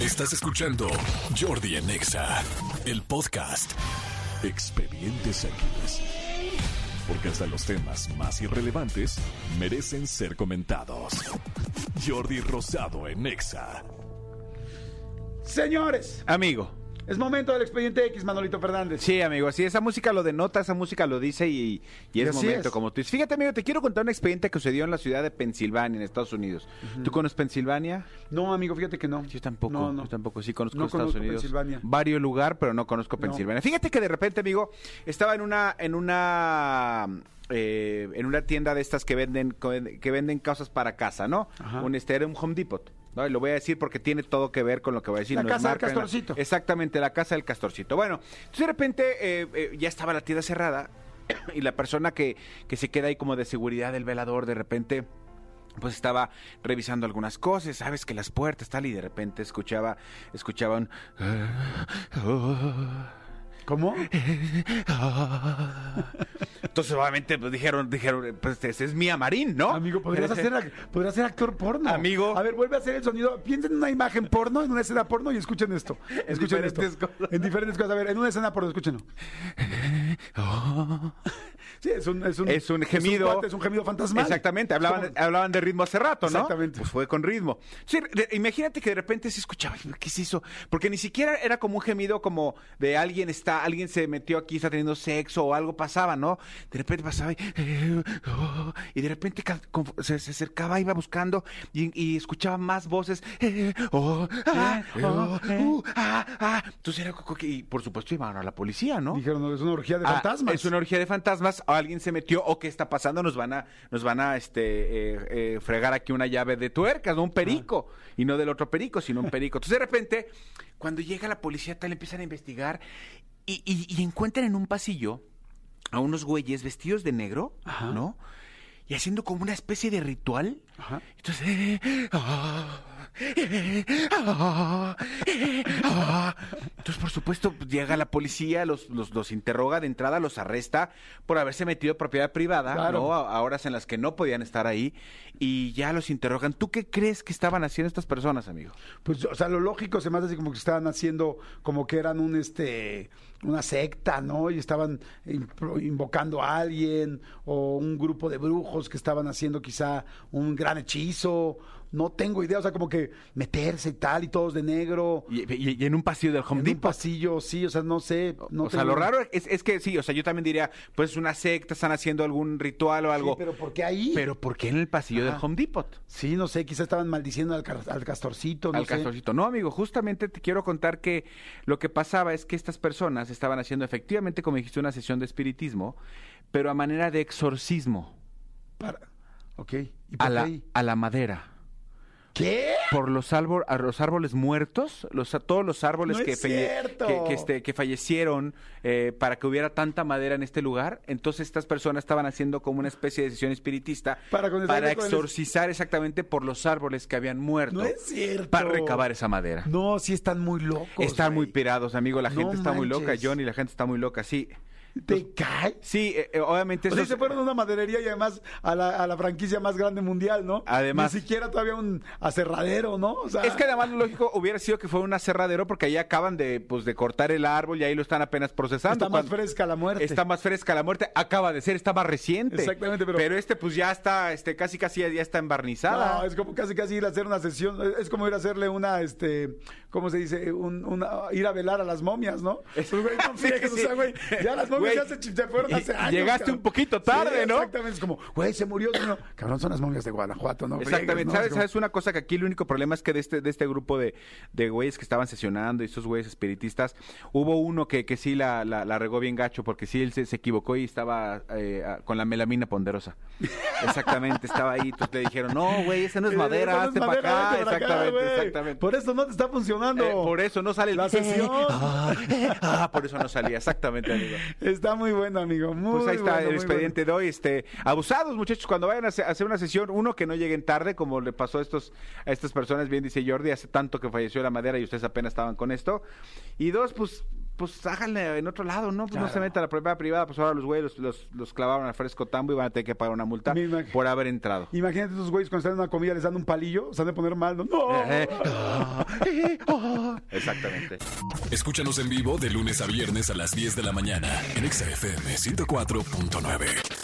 Estás escuchando Jordi en Exa, el podcast. Expedientes X. Porque hasta los temas más irrelevantes merecen ser comentados. Jordi Rosado en Exa. Señores, Amigo. Es momento del expediente X, Manolito Fernández. Sí, amigo, sí, esa música lo denota, esa música lo dice y, y es Y así momento, es. como tú dices. Fíjate, amigo, te quiero contar un expediente que sucedió en la ciudad de Pensilvania, en Estados Unidos. ¿Tú conoces Pensilvania? No, amigo, fíjate que no. Yo tampoco, No, no. yo tampoco, sí conozco No Estados conozco Unidos. Pensilvania. Varios lugar, pero no conozco No. Pensilvania. Fíjate que de repente, amigo, estaba en una, en una, eh, en una tienda de estas que venden, que venden cosas para casa, ¿no? Ajá. Un este era un Home Depot. ¿No? Y lo voy a decir porque tiene todo que ver con lo que voy a decir. La Nos casa del Castorcito. Exactamente, la casa del castorcito. Bueno, entonces de repente eh, eh, ya estaba la tienda cerrada y la persona que, que se queda ahí como de seguridad del velador de repente pues estaba revisando algunas cosas, sabes que las puertas tal y de repente escuchaba escuchaba un ¿Cómo? entonces obviamente pues dijeron dijeron pues ese es Mía Marín, ¿no? Amigo, podrías hacer, ac- podrías ser actor porno. Amigo. A ver, vuelve a hacer el sonido. Piensen en una imagen porno, en una escena porno y escuchen esto. Escuchen esto. diferentes cosas. En diferentes cosas. A ver, en una escena porno, escúchenlo. Sí, es un, es un, Es un gemido. cuate, Es un, gemido fantasmal. Exactamente, hablaban, como- hablaban de ritmo hace rato, ¿no? Exactamente. Pues fue con ritmo. Sí, de- imagínate que de repente se escuchaba, "Ay, ¿qué se hizo? Porque ni siquiera era como un gemido como de alguien está, alguien se metió aquí, está teniendo sexo o algo pasaba, ¿no? De repente pasaba y, eh, oh, y de repente se, se acercaba, iba buscando y, y escuchaba más voces. eh, oh, ah, Eh, oh, uh, ah, ah. Entonces era y por supuesto iban a la policía, ¿no? Dijeron, no, es una orgía de Ah, fantasmas. es una orgía de fantasmas. o alguien se metió o qué está pasando. Nos van a, nos van a este, eh, eh, fregar aquí una llave de tuercas, no un perico. Y no del otro perico, sino un perico. Entonces de repente, cuando llega la policía tal, empiezan a investigar y, y- y encuentran en un pasillo a unos güeyes vestidos de negro, Ajá. ¿no? Y haciendo como una especie de ritual. Ajá. Entonces, eh, ah, ah, ah. Entonces por supuesto pues, llega la policía, los, los, los interroga de entrada, los arresta por haberse metido en propiedad privada, Claro. ¿no? A, a horas en las que no podían estar ahí y ya los interrogan. ¿Tú qué crees que estaban haciendo estas personas, amigo? Pues, o sea, lo lógico se me hace así como que estaban haciendo, como que eran un, este, una secta, ¿no? Y estaban invocando a alguien, o un grupo de brujos que estaban haciendo quizá un gran hechizo. No tengo idea, o sea, como que meterse y tal, y todos de negro. Y, y- y en un pasillo del Home en un Depot. pasillo, sí, o sea, no sé. No o sea, tengo- lo raro es, es que sí, o sea, yo también diría, pues es una secta, están haciendo algún ritual o Sí, algo. pero ¿por qué ahí? Pero ¿por qué en el pasillo del. Home Depot? Sí, no sé, quizá estaban maldiciendo al, al castorcito, no al sé. castorcito. No, amigo, justamente te quiero contar que lo que pasaba es que estas personas estaban haciendo efectivamente, como dijiste, una sesión de espiritismo, pero a manera de exorcismo Para... Ok. ¿Y por a qué la, a la madera. ¿Qué? Por los, árbol, a los árboles muertos, los, a todos los árboles No que, es falle- cierto. que, que, este, que fallecieron eh, para que hubiera tanta madera en este lugar. Entonces estas personas estaban haciendo como una especie de sesión espiritista Para para el- exorcizar exactamente por los árboles que habían muerto. No es cierto. Para recabar esa madera. No, sí están muy locos. Están muy pirados, amigo. La No gente está muy loca. Johnny. La gente está muy loca, sí. ¿Te cae? Sí, eh, eh, obviamente O sea, se fueron a una maderería y además a la, a la franquicia más grande mundial, ¿no? Además- Ni siquiera todavía un aserradero, ¿no? O sea, Es que además lo lógico hubiera sido que fue un aserradero porque ahí acaban de, pues, de cortar el árbol y ahí lo están apenas procesando. está más fresca la muerte. Está más fresca la muerte, acaba de ser, está más reciente. Exactamente, pero- este pues ya está, este, casi casi ya está embarnizada. No, es como casi casi ir a hacer una sesión, es como ir a hacerle una, este, ¿cómo se dice? Un- una, ir a velar a las momias, ¿no? Pues, güey, no Sí, friegues, sí. o sea, güey, ya las momias Güey, ya se, fueron hace y- años. llegaste cabrón. un poquito tarde, Sí, ¿no? Exactamente, es como, güey, se murió. No, cabrón, son las momias de Guanajuato, ¿no? Friegues, Exactamente. ¿no? ¿Sabes, ¿Sabes una cosa? Que aquí el único problema es que de este, de este grupo de, de güeyes que estaban sesionando y estos güeyes espiritistas, hubo uno que, que sí la, la, la regó bien gacho porque sí él se, se equivocó y estaba eh, con la melamina ponderosa. Exactamente, estaba ahí. Entonces le dijeron, no, güey, esa no es madera, no hazte para acá. para Exactamente, exactamente. Por eso no te está funcionando. Eh, por eso no sale el La sesión. Ah, ah, por eso no salía, exactamente, amigo. Está muy bueno, amigo. Muy Pues ahí está bueno, el expediente de hoy. Este, abusados, muchachos, cuando vayan a hacer una sesión, uno que no lleguen tarde, como le pasó a estos, a estas personas, bien dice Jordi, hace tanto que falleció la madera y ustedes apenas estaban con esto. Y dos, pues pues háganle en otro lado, ¿no? Pues no se metan a la propiedad privada, pues ahora los güeyes los, los, los clavaron al fresco tambo y van a tener que pagar una multa por haber entrado. Imagínate esos güeyes cuando están en una comida les dan un palillo, se han de poner mal, ¿no? ¡No! Eh, ah, eh, ah. Exactamente. Escúchanos en vivo de lunes a viernes a las 10 de la mañana en Exa FM 104.9.